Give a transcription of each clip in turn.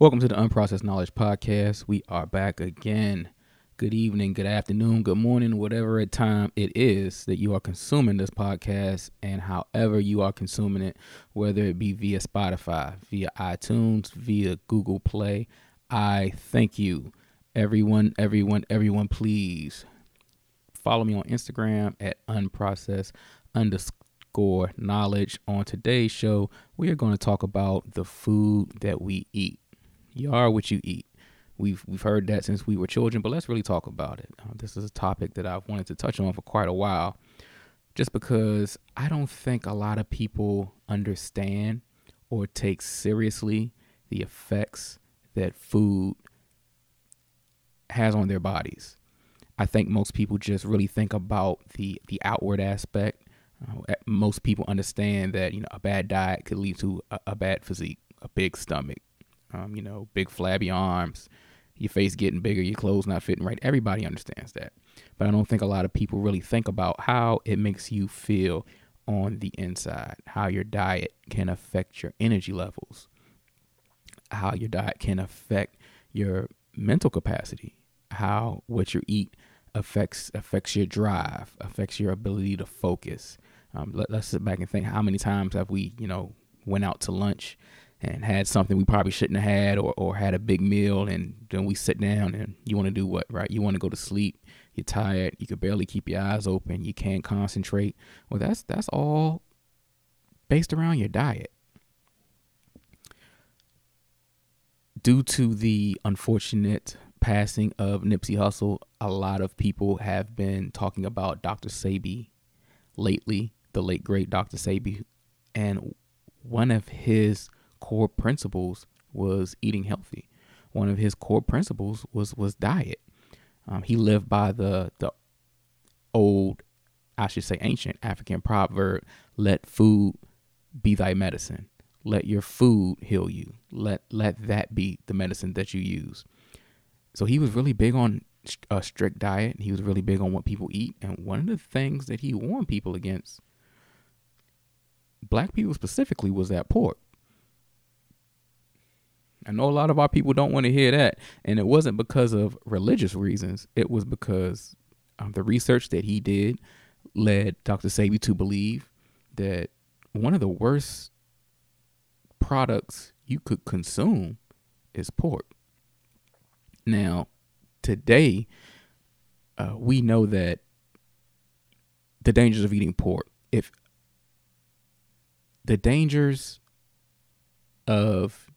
Welcome to the Unprocessed Knowledge Podcast. We are back again. Good evening, good afternoon, good morning, whatever time it is that you are consuming this podcast, and however you are consuming it, whether it be via Spotify, via iTunes, via Google Play. I thank you. Everyone, everyone, everyone, please follow me on Instagram at unprocessed underscore knowledge. On today's show, we are going to talk about the food that we eat. You are what you eat. We've we've heard that since we were children, but let's really talk about it. Uh, this is a topic that I've wanted to touch on for quite a while, just because I don't think a lot of people understand or take seriously the effects that food has on their bodies. I think most people just really think about the the outward aspect. Uh, most people understand that you know a bad diet could lead to a, a bad physique, a big stomach, um, you know, big flabby arms, your face getting bigger, your clothes not fitting right. Everybody understands that. But I don't think a lot of people really think about how it makes you feel on the inside, how your diet can affect your energy levels, how your diet can affect your mental capacity, how what you eat affects affects your drive, affects your ability to focus. Um, let, us sit back and think how many times have we, you know, went out to lunch and had something we probably shouldn't have had or, or had a big meal and then we sit down and you want to do what right you want to go to sleep you're tired you can barely keep your eyes open you can't concentrate well that's that's all based around your diet due to the unfortunate passing of Nipsey Hussle a lot of people have been talking about Dr. Sebi lately the late great Dr. Sebi and one of his core principles was eating healthy. One of his core principles was was diet. Um, he lived by the the old, I should say, ancient African proverb: "Let food be thy medicine. Let your food heal you. Let let that be the medicine that you use." So he was really big on a strict diet. He was really big on what people eat, and one of the things that he warned people against, black people specifically, was that pork. I know a lot of our people don't want to hear that. And it wasn't because of religious reasons, it was because um, the research that he did led Dr. Sebi to believe that one of the worst products you could consume is pork. Now, today, uh, we know that the dangers of eating pork. If the dangers of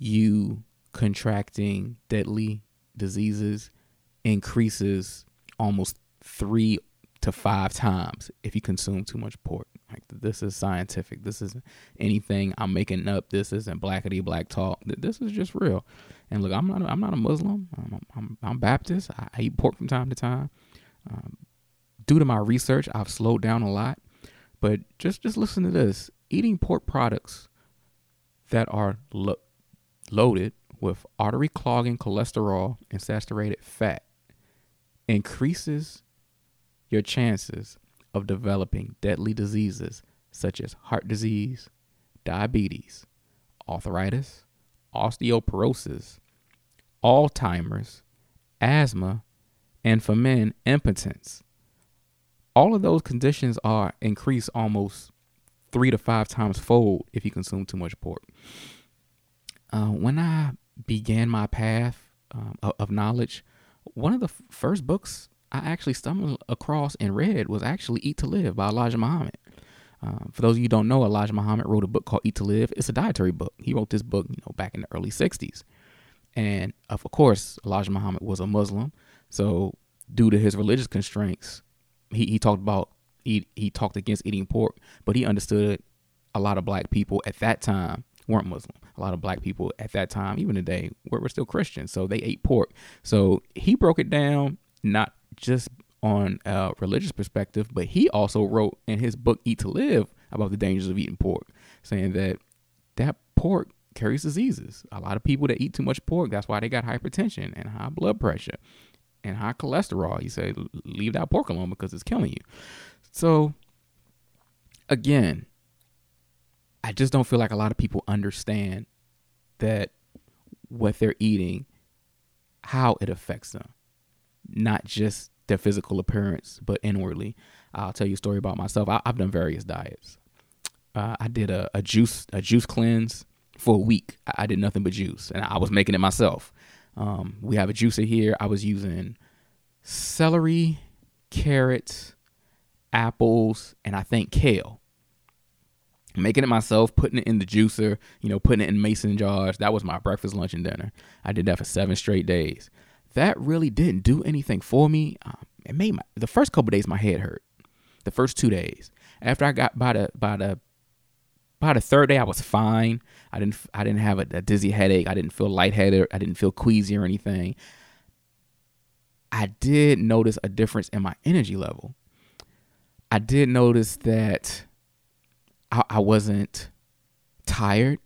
you contracting deadly diseases increases almost three to five times if you consume too much pork. Like this is scientific. This isn't anything I'm making up. This isn't blackety black talk. This is just real. And look, I'm not. A, I'm not a Muslim. I'm, I'm, I'm Baptist. I, eat pork from time to time. Um, due to my research, I've slowed down a lot. But just just listen to this: eating pork products that are lo- loaded with artery clogging cholesterol and saturated fat increases your chances of developing deadly diseases such as heart disease, diabetes, arthritis, osteoporosis, Alzheimer's, asthma, and for men, impotence. All of those conditions are increased almost three to five times fold if you consume too much pork. Uh, when I began my path um, of, knowledge, one of the first books I actually stumbled across and read was actually Eat to Live by Elijah Muhammad. Um, for those of you don't know, Elijah Muhammad wrote a book called Eat to Live. It's a dietary book. He wrote this book, you know, back in the early '60s, and of course, Elijah Muhammad was a Muslim. So, due to his religious constraints, he, he talked about he, he talked against eating pork, but he understood a lot of black people at that time weren't Muslim. A lot of black people at that time, even today, were, were still Christians. So they ate pork. So he broke it down not just on a religious perspective, but he also wrote in his book Eat to Live about the dangers of eating pork, saying that that pork carries diseases. A lot of people that eat too much pork, that's why they got hypertension and high blood pressure and high cholesterol. He said, leave that pork alone because it's killing you. So, again, I just don't feel like a lot of people understand that what they're eating, how it affects them, not just their physical appearance, but inwardly. I'll tell you a story about myself. I, have done various diets. Uh, I did a, a, juice a juice cleanse for a week. I, I, did nothing but juice, and I was making it myself. Um, we have a juicer here. I was using celery, carrots, apples, and I think kale. Making it myself, putting it in the juicer, you know, putting it in mason jars. That was my breakfast, lunch, and dinner. I did that for seven straight days. That really didn't do anything for me. Um, it made my the first couple days my head hurt. The first two days. After I got by the by the by the third day, I was fine. I didn't I didn't have a, a dizzy headache. I didn't feel lightheaded. I didn't feel queasy or anything. I did notice a difference in my energy level. I did notice that I, I wasn't tired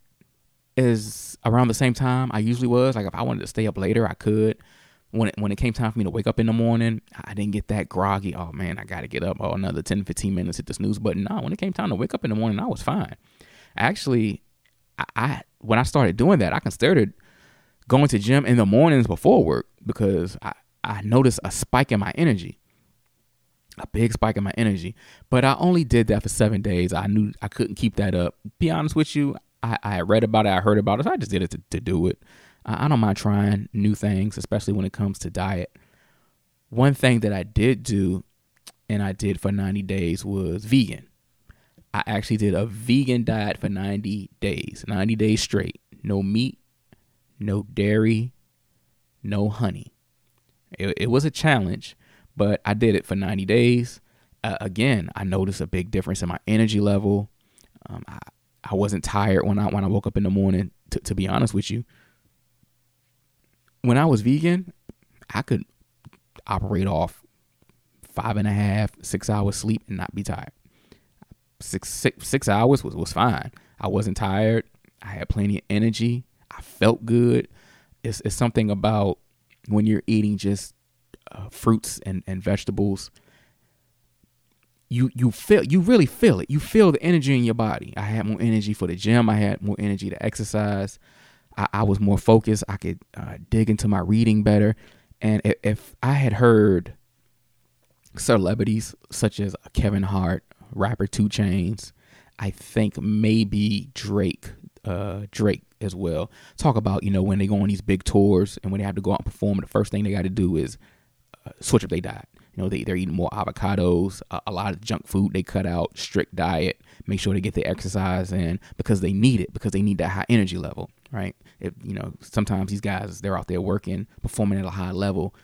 as around the same time I usually was. Like if I wanted to stay up later, I could. When it, when it came time for me to wake up in the morning, I didn't get that groggy. Oh man, I got to get up. Oh, another 10, 15 minutes, hit the snooze button. No, when it came time to wake up in the morning, I was fine. Actually, I, I when I started doing that, I considered going to gym in the mornings before work because I, I noticed a spike in my energy a big spike in my energy. But I only did that for seven days. I knew I couldn't keep that up. Be honest with you, I, I read about it, I heard about it, so I just did it to, to do it. I, I don't mind trying new things, especially when it comes to diet. One thing that I did do, and I did for 90 days, was vegan. I actually did a vegan diet for 90 days, 90 days straight. No meat, no dairy, no honey. It, it was a challenge but I did it for 90 days. Uh, again, I noticed a big difference in my energy level. Um, I, I wasn't tired when I when I woke up in the morning. To, to be honest with you, when I was vegan, I could operate off five and a half, six hours sleep and not be tired. Six six six hours was was fine. I wasn't tired. I had plenty of energy. I felt good. It's it's something about when you're eating just uh, fruits and, and vegetables, you you feel you really feel it. You feel the energy in your body. I had more energy for the gym. I had more energy to exercise. I, I was more focused. I could uh, dig into my reading better. And if, if I had heard celebrities such as Kevin Hart, rapper 2 Chainz, I think maybe Drake, uh, Drake as well, talk about you know when they go on these big tours and when they have to go out and perform, the first thing they got to do is switch up their diet. You know, they, they're eating more avocados, a, a, lot of junk food they cut out, strict diet, make sure they get the exercise in because they need it, because they need that high energy level, right? If, you know, sometimes these guys, they're out there working, performing at a high level,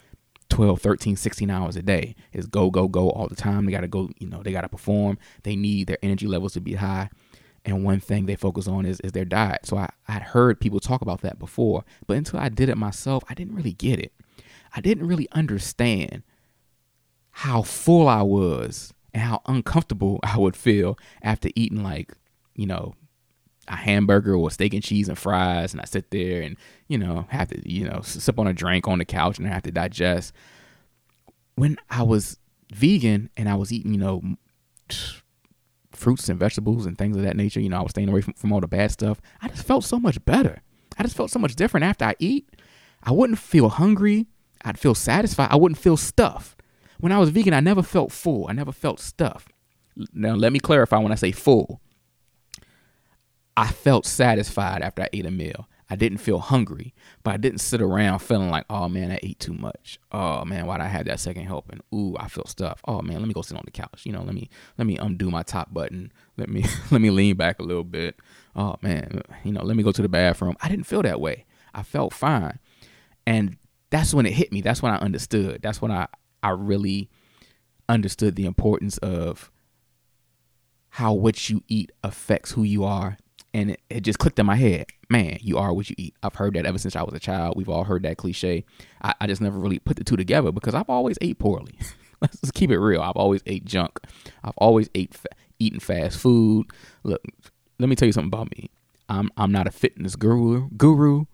12, 13, 16 hours a day. Is go, go, go all the time. They got to go, you know, they got to perform. They need their energy levels to be high. And one thing they focus on is, is their diet. So I, I'd heard people talk about that before, but until I did it myself, I didn't really get it. I didn't really understand how full I was and how uncomfortable I would feel after eating like, you know, a hamburger or steak and cheese and fries and I sit there and, you know, have to, you know, sip on a drink on the couch and I have to digest. When I was vegan and I was eating, you know, fruits and vegetables and things of that nature, you know, I was staying away from, from all the bad stuff. I just felt so much better. I just felt so much different after I eat. I wouldn't feel hungry. I'd feel satisfied. I wouldn't feel stuffed. When I was vegan, I never felt full. I never felt stuffed. Now, let me clarify when I say full. I felt satisfied after I ate a meal. I didn't feel hungry, but I didn't sit around feeling like, oh man, I ate too much. Oh man, why'd I have that second helping? Ooh, I feel stuffed. Oh man, let me go sit on the couch. You know, let me let me undo my top button. Let me let me lean back a little bit. Oh man, you know, let me go to the bathroom. I didn't feel that way. I felt fine. And that's when it hit me. That's when I understood. That's when I, I really understood the importance of how what you eat affects who you are. And it, it, just clicked in my head. Man, you are what you eat. I've heard that ever since I was a child. We've all heard that cliche. I, I just never really put the two together because I've always ate poorly. Let's just keep it real. I've always ate junk. I've always ate fa- eaten fast food. Look, let me tell you something about me. I'm I'm not a fitness guru. Guru.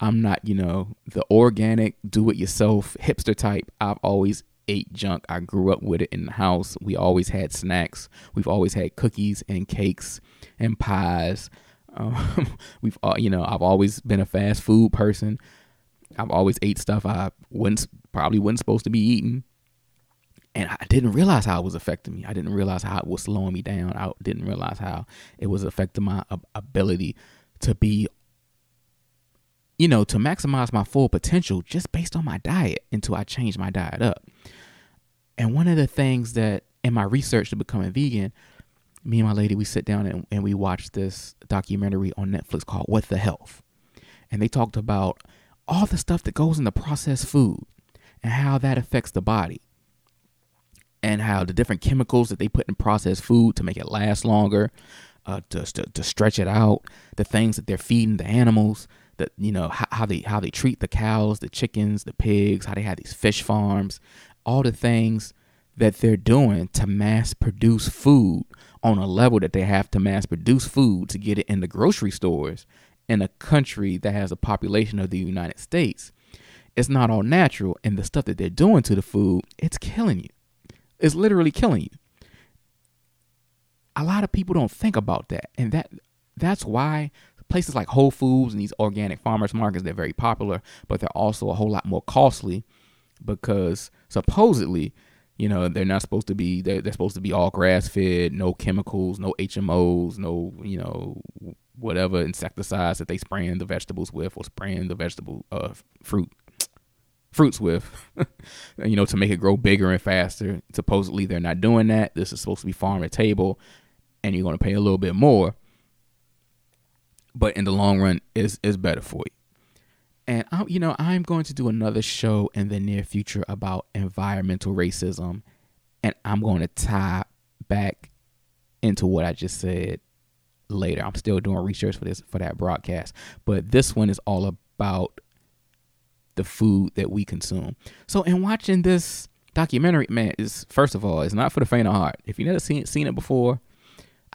I'm not, you know, the organic, do it yourself hipster type. I've always ate junk. I grew up with it in the house. We always had snacks. We've always had cookies and cakes and pies. Um, we've you know, I've always been a fast food person. I've always ate stuff I wouldn't probably wasn't supposed to be eating. And I didn't realize how it was affecting me. I didn't realize how it was slowing me down. I didn't realize how it was affecting my ability to be, you know, to maximize my full potential just based on my diet until I changed my diet up. And one of the things that in my research to becoming vegan, me and my lady, we sit down and, and we watch this documentary on Netflix called What the Health. And they talked about all the stuff that goes into processed food and how that affects the body. And how the different chemicals that they put in processed food to make it last longer, uh, to, to, to stretch it out, the things that they're feeding the animals, that you know how, how they how they treat the cows, the chickens, the pigs, how they have these fish farms, all the things that they're doing to mass produce food on a level that they have to mass produce food to get it in the grocery stores in a country that has a population of the United States. It's not all natural, and the stuff that they're doing to the food, it's killing you. It's literally killing you. A lot of people don't think about that, and that that's why places like Whole Foods and these organic farmers markets they're very popular, but they're also a whole lot more costly because supposedly you know they're not supposed to be they're, they're supposed to be all grass fed no chemicals no hmos no you know whatever insecticides that they spraying the vegetables with or spraying the vegetable uh fruit fruits with you know to make it grow bigger and faster. Supposedly they're not doing that. This is supposed to be farm to table and you're going to pay a little bit more but in the long run is is better for you and I, you know, I'm going to do another show in the near future about environmental racism, and I'm going to tie back into what I just said later. I'm still doing research for this for that broadcast, but this one is all about the food that we consume. So, in watching this documentary, man, is first of all, it's not for the faint of heart. If you've never seen seen it before,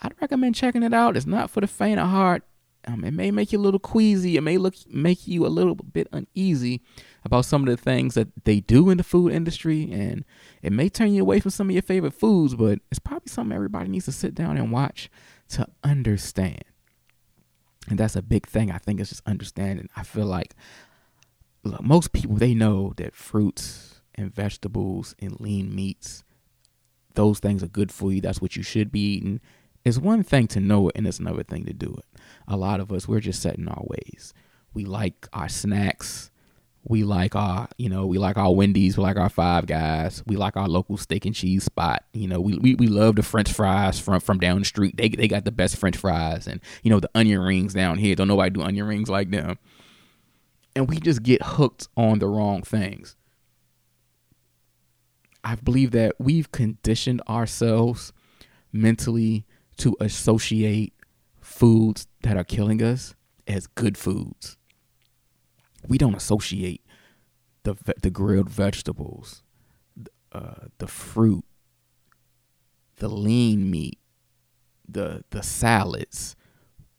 I'd recommend checking it out. It's not for the faint of heart. Um, it may make you a little queasy. It may look make you a little bit uneasy about some of the things that they do in the food industry, and it may turn you away from some of your favorite foods. But it's probably something everybody needs to sit down and watch to understand. And that's a big thing. I think it's just understanding. I feel like look, most people they know that fruits and vegetables and lean meats, those things are good for you. That's what you should be eating. It's one thing to know it, and it's another thing to do it. A lot of us, we're just set in our ways. We like our snacks. We like our, you know, we like our Wendy's. We like our Five Guys. We like our local steak and cheese spot. You know, we we, we love the French fries from from down the street. They they got the best French fries, and you know the onion rings down here. Don't nobody do onion rings like them. And we just get hooked on the wrong things. I believe that we've conditioned ourselves mentally to associate foods that are killing us as good foods. We don't associate the the grilled vegetables, uh, the fruit, the lean meat, the the salads.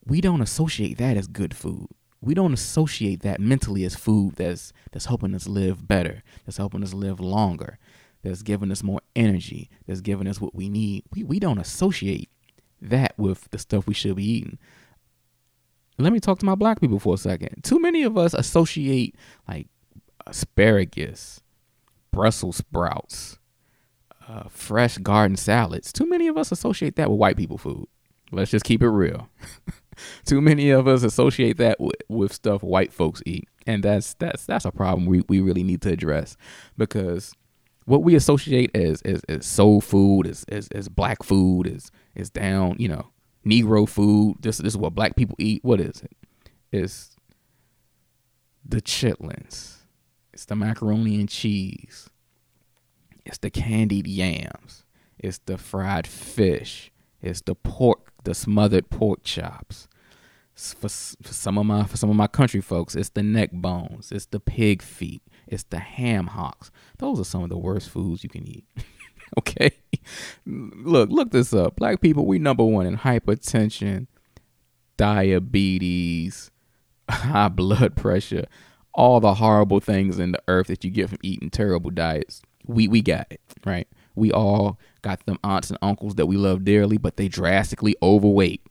We don't associate that as good food. We don't associate that mentally as food that's that's helping us live better, that's helping us live longer, that's giving us more energy, that's giving us what we need. We we don't associate that with the stuff we should be eating. Let me talk to my black people for a second. Too many of us associate like asparagus, Brussels sprouts, uh, fresh garden salads. Too many of us associate that with white people food. Let's just keep it real. Too many of us associate that with, with stuff white folks eat, and that's that's that's a problem we, we really need to address because what we associate as as, as soul food, as, as as black food, is is down. You know, Negro food. This this is what black people eat. What is it? It's the chitlins. It's the macaroni and cheese. It's the candied yams. It's the fried fish. It's the pork, the smothered pork chops. For, for some of my for some of my country folks, it's the neck bones. It's the pig feet. It's the ham hocks. Those are some of the worst foods you can eat. okay? Look, look this up. Black people, we number one in hypertension, diabetes, high blood pressure, all the horrible things in the earth that you get from eating terrible diets. We we got it, right? We all got them aunts and uncles that we love dearly, but they drastically overweight.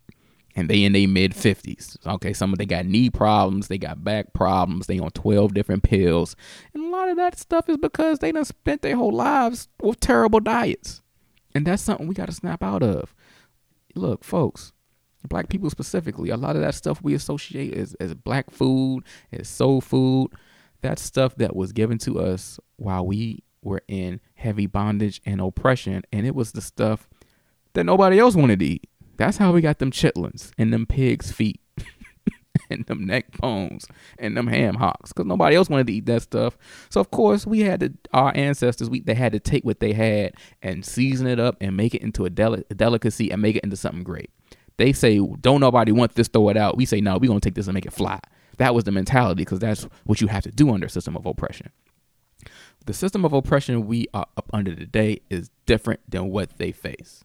And they in their mid 50s. Okay, some of they got knee problems, they got back problems, they on 12 different pills. And a lot of that stuff is because they done spent their whole lives with terrible diets. And that's something we got to snap out of. Look, folks, black people specifically, a lot of that stuff we associate as, as black food, as soul food, that stuff that was given to us while we were in heavy bondage and oppression. And it was the stuff that nobody else wanted to eat. That's how we got them chitlins and them pig's feet and them neck bones and them ham hocks because nobody else wanted to eat that stuff. So of course we had to our ancestors we they had to take what they had and season it up and make it into a, deli- a delicacy and make it into something great. They say don't nobody want this, throw it out. We say no, we're gonna take this and make it fly. That was the mentality because that's what you have to do under a system of oppression. The system of oppression we are up under today is different than what they face.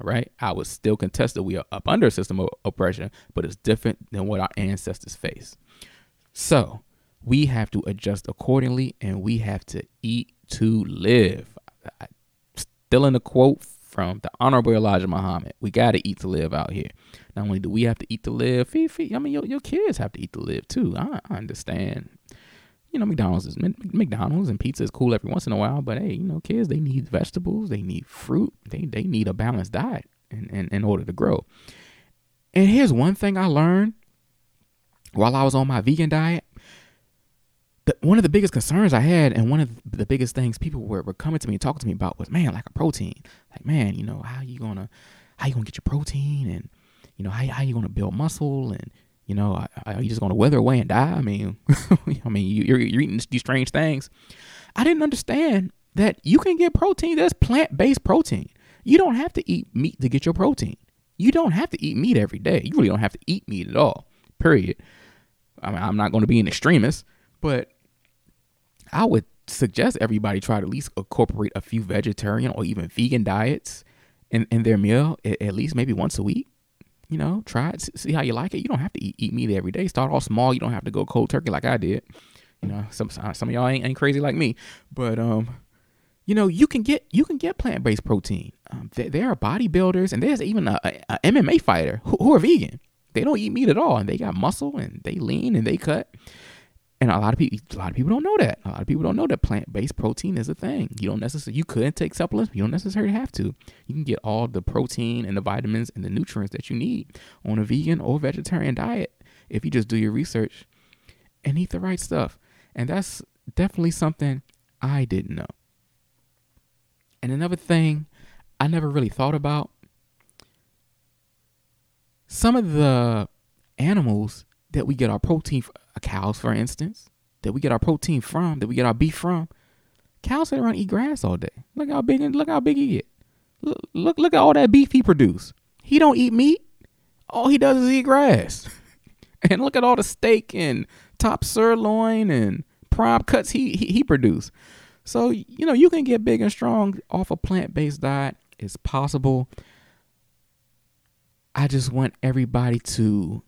Right. I would still contest that we are up under a system of oppression, but it's different than what our ancestors face. So we have to adjust accordingly and we have to eat to live. Still in the quote from the Honorable Elijah Muhammad. We got to eat to live out here. Not only do we have to eat to live, feed, feed, I mean, your, your kids have to eat to live too. I, I understand you know, McDonald's is McDonald's and pizza is cool every once in a while, but hey, you know, kids they need vegetables, they need fruit, they they need a balanced diet in, in, in order to grow. And here's one thing I learned while I was on my vegan diet. The, one of the biggest concerns I had, and one of the biggest things people were, were coming to me and talking to me about was, man, like a protein. Like, man, you know, how you gonna how you gonna get your protein and you know, how, how you gonna build muscle and you know, are you just going to wither away and die? I mean, I mean, you're, you're eating these strange things. I didn't understand that you can get protein that's plant based protein. You don't have to eat meat to get your protein. You don't have to eat meat every day. You really don't have to eat meat at all. Period. I mean, I'm not going to be an extremist, but I would suggest everybody try to at least incorporate a few vegetarian or even vegan diets in, in their meal at least maybe once a week you know, try it, see how you like it. You don't have to eat, eat meat every day. Start off small. You don't have to go cold turkey like I did. You know, some some of y'all ain't, ain't crazy like me, but um, you know, you can get you can get plant based protein. Um, there, there, are bodybuilders and there's even a, a, a MMA fighter who, who, are vegan. They don't eat meat at all, and they got muscle and they lean and they cut. And a lot of people, a lot of people don't know that. A lot of people don't know that plant-based protein is a thing. You don't necessarily, you couldn't take supplements, you don't necessarily have to. You can get all the protein and the vitamins and the nutrients that you need on a vegan or vegetarian diet if you just do your research and eat the right stuff. And that's definitely something I didn't know. And another thing I never really thought about some of the animals that we get our protein from, cows, for instance, that we get our protein from, that we get our beef from. Cows sit around eat grass all day. Look how big look how big he get. Look, look look at all that beef he produce. He don't eat meat. All he does is eat grass. and look at all the steak and top sirloin and prime cuts he he, he produce. So you know you can get big and strong off a plant based diet. It's possible. I just want everybody to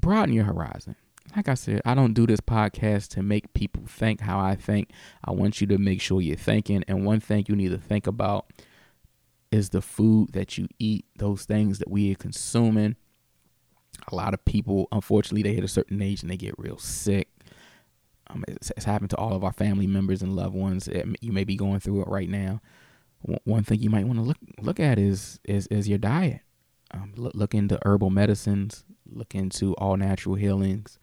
broaden your horizon. Like I said, I don't do this podcast to make people think how I think. I want you to make sure you're thinking. And one thing you need to think about is the food that you eat, those things that we are consuming. A lot of people, unfortunately, they hit a certain age and they get real sick. Um, it's, it's, happened to all of our family members and loved ones. It, you may be going through it right now. one thing you might want to look look at is is is your diet. Um, look, look into herbal medicines look into all natural healings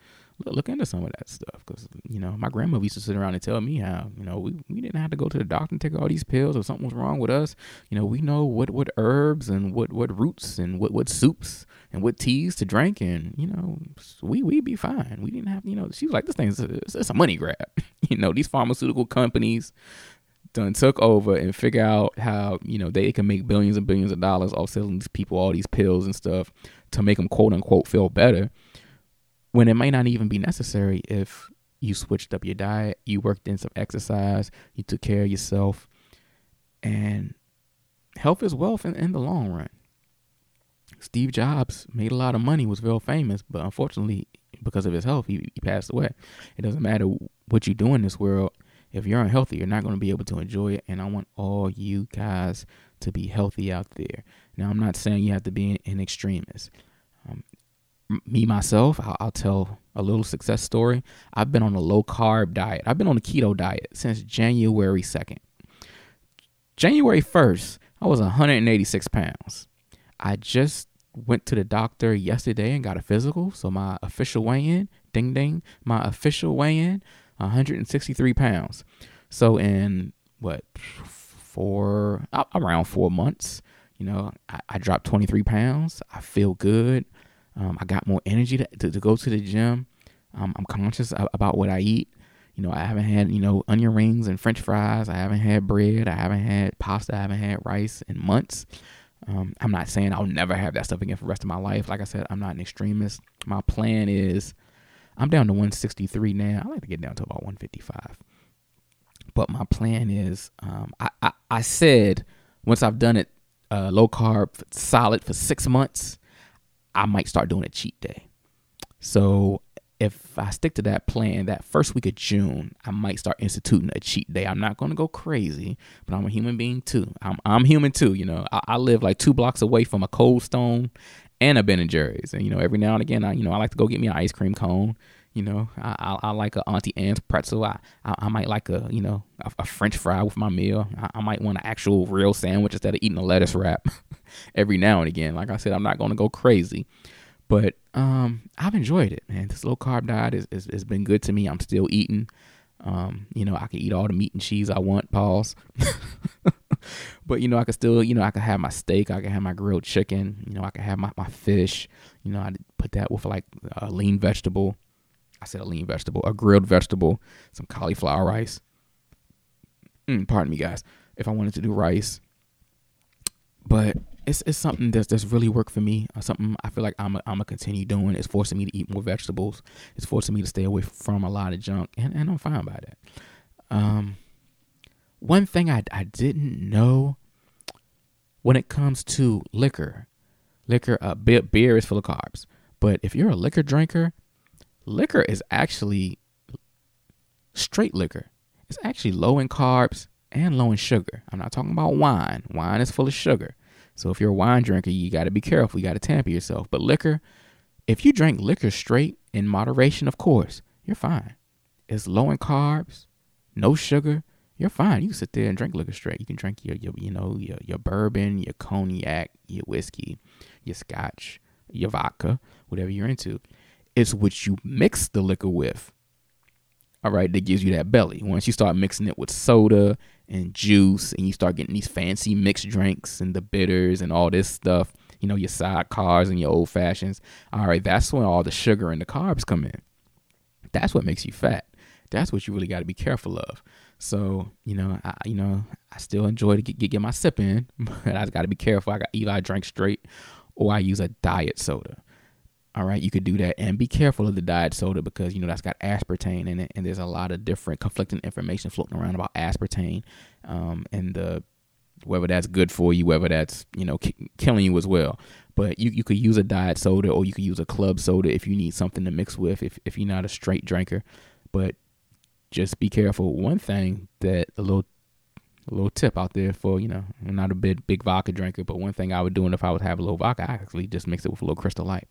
look into some of that stuff because you know my grandmother used to sit around and tell me how you know we, we didn't have to go to the doctor and take all these pills or something was wrong with us. You know we know what what herbs and what what roots and what what soups and what teas to drink and you know we we'd be fine. We didn't have you know she was like this thing's a, it's a money grab. You know these pharmaceutical companies done took over and figure out how you know they can make billions and billions of dollars off selling these people all these pills and stuff to make them quote unquote feel better when it might not even be necessary if you switched up your diet, you worked in some exercise, you took care of yourself, and health is wealth in, in the long run. Steve Jobs made a lot of money, was real famous, but unfortunately, because of his health, he, he passed away. It doesn't matter what you do in this world. If you're unhealthy, you're not going to be able to enjoy it. And I want all you guys to be healthy out there. Now, I'm not saying you have to be an, extremist. Me myself, I'll, I'll tell a little success story. I've been on a low carb diet. I've been on a keto diet since January 2nd. January 1st, I was 186 pounds. I just went to the doctor yesterday and got a physical. So my official weigh in, ding ding, my official weigh in, 163 pounds. So in what, four, around four months, you know, I, I dropped 23 pounds. I feel good. Um, I got more energy to, to, to go to the gym. Um, I'm conscious about what I eat. You know, I haven't had, you know, onion rings and french fries. I haven't had bread. I haven't had pasta. I haven't had rice in months. Um, I'm not saying I'll never have that stuff again for the rest of my life. Like I said, I'm not an extremist. My plan is I'm down to 163 now. I like to get down to about 155. But my plan is um, I, I, I, said once I've done it uh, low carb solid for six months, I might start doing a cheat day. So if I stick to that plan, that first week of June, I might start instituting a cheat day. I'm not going to go crazy, but I'm a human being too. I'm I'm human too. You know, I, I, live like two blocks away from a Cold Stone and a Ben and Jerry's, and you know, every now and again, I you know I like to go get me an ice cream cone. You know, I, I, I like a Auntie Anne's pretzel. I, I, I might like a you know a, a French fry with my meal. I, I, might want an actual real sandwich instead of eating a lettuce wrap. every now and again, like I said, I'm not going to go crazy. But um, I've enjoyed it, man. This low carb diet is, is, has been good to me. I'm still eating. Um, you know, I can eat all the meat and cheese I want. Pause. but you know, I can still, you know, I can have my steak. I can have my grilled chicken. You know, I can have my, my fish. You know, I put that with like a lean vegetable. I said a lean vegetable, a grilled vegetable, some cauliflower rice. Mm, pardon me, guys. If I wanted to do rice, but it's it's something that's that's really worked for me. Uh, something I feel like I'm a, I'm gonna continue doing. It's forcing me to eat more vegetables. It's forcing me to stay away from a lot of junk, and, and I'm fine by that. Um, one thing I I didn't know when it comes to liquor, liquor uh, beer, beer is full of carbs. But if you're a liquor drinker, liquor is actually straight liquor. It's actually low in carbs and low in sugar. I'm not talking about wine. Wine is full of sugar. So if you're a wine drinker, you got to be careful. You got to tamper yourself. But liquor, if you drink liquor straight in moderation, of course, you're fine. It's low in carbs, no sugar. You're fine. You can sit there and drink liquor straight. You can drink your, your you know, your, your bourbon, your cognac, your whiskey, your scotch, your vodka, whatever you're into. It's what you mix the liquor with all right, that gives you that belly. Once you start mixing it with soda and juice and you start getting these fancy mixed drinks and the bitters and all this stuff, you know, your side cars and your old fashions, all right, that's when all the sugar and the carbs come in. That's what makes you fat. That's what you really got to be careful of. So, you know, I you know, I still enjoy to get, get, get my sip in, but I got to be careful. I got either I drink straight or I use a diet soda. All right, you could do that and be careful of the diet soda because you know that's got aspartame in it, and there's a lot of different conflicting information floating around about aspartame, um, and the whether that's good for you, whether that's you know ki- killing you as well. But you you could use a diet soda or you could use a club soda if you need something to mix with if if you're not a straight drinker. But just be careful. One thing that a little a little tip out there for you know I'm not a big big vodka drinker, but one thing I would do if I would have a little vodka, I actually just mix it with a little Crystal Light.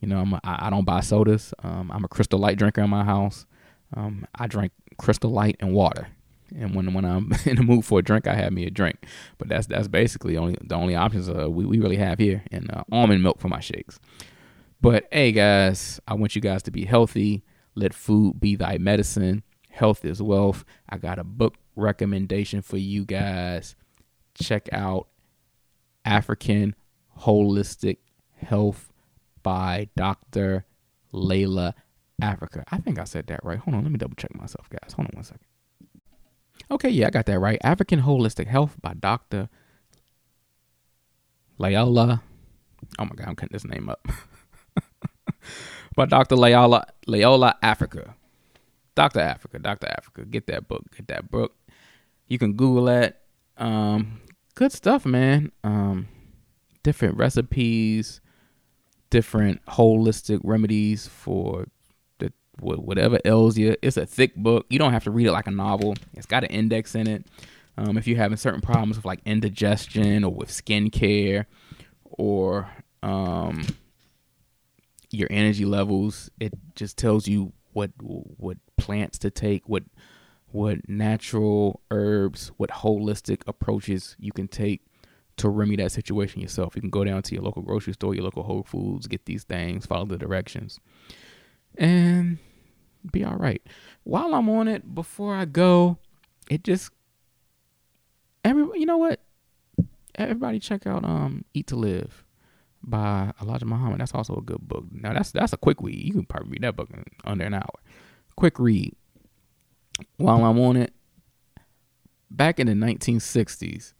You know, I'm a, I don't buy sodas. Um, I'm a Crystal Light drinker in my house. Um, I drink Crystal Light and water. And when when I'm in the mood for a drink, I have me a drink. But that's that's basically only the only options uh, we we really have here, and uh, almond milk for my shakes. But hey, guys, I want you guys to be healthy. Let food be thy medicine. Health is wealth. I got a book recommendation for you guys. Check out African Holistic Health by Dr. Llaila Africa. I think I said that right. Hold on, let me double check myself, guys. Hold on one second. Okay, yeah, I got that right. African Holistic Health by Dr. Llaila. Oh my God, I'm cutting this name up. by Dr. Llaila, Llaila Africa. Dr. Africa, Dr. Africa. Get that book. Get that book. You can Google that. Um, good stuff, man. Um, different recipes, different holistic remedies for the whatever ails you. It's a thick book. You don't have to read it like a novel. It's got an index in it. Um, if you're having certain problems with like indigestion or with skincare or um, your energy levels. It just tells you what what plants to take, what what natural herbs, what holistic approaches you can take to remedy that situation yourself. You can go down to your local grocery store, your local Whole Foods, get these things, follow the directions, and be all right. While I'm on it, before I go, it just every you know what? Everybody check out um Eat to Live by Elijah Muhammad. That's also a good book. Now that's that's a quick read. You can probably read that book in under an hour. Quick read. While I'm on it, back in the 1960s,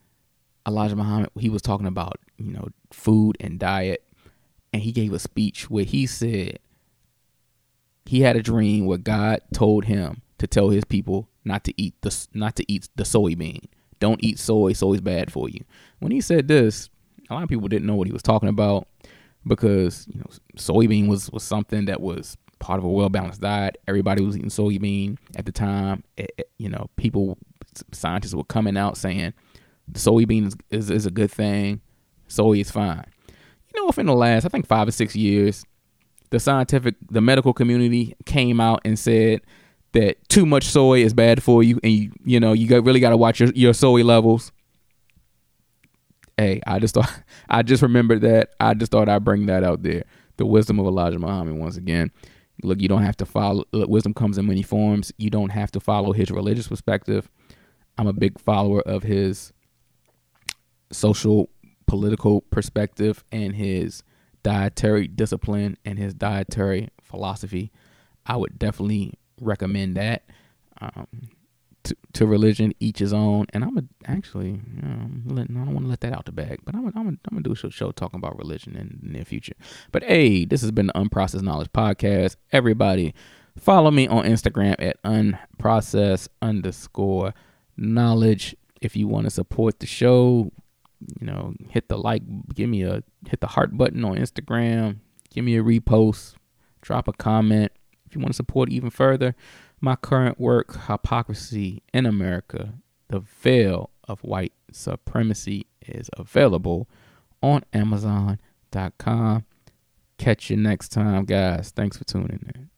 Elijah Muhammad he was talking about you know food and diet, and he gave a speech where he said he had a dream where God told him to tell his people not to eat the not to eat the soybean. Don't eat soy. Soy's bad for you. When he said this, a lot of people didn't know what he was talking about because you know soybean was was something that was part of a well balanced diet. Everybody was eating soybean at the time. It, it, you know, people scientists were coming out saying soybean is, is, is a good thing. Soy is fine. You know, within the last I think five or six years, the scientific, the medical community came out and said that too much soy is bad for you, and you you know you got, really got to watch your, your soy levels. Hey, I just thought I just remembered that. I just thought I'd bring that out there. The wisdom of Elijah Muhammad once again. Look, you don't have to follow. Look, wisdom comes in many forms. You don't have to follow his religious perspective. I'm a big follower of his social, political perspective and his dietary discipline and his dietary philosophy. I would definitely recommend that. Um, to, to religion, each his own. And I'm a, actually, um, I don't want to let that out the bag, but I'm gonna, I'm I'm do a show, show talking about religion in the near future. But hey, this has been the Unprocessed Knowledge Podcast. Everybody, follow me on Instagram at unprocessed underscore knowledge. If you want to support the show, you know, hit the like, give me a hit the heart button on Instagram, give me a repost, drop a comment. If you want to support even further, my current work, Hypocrisy in America, The Veil of White Supremacy, is available on Amazon.com. Catch you next time, guys. Thanks for tuning in.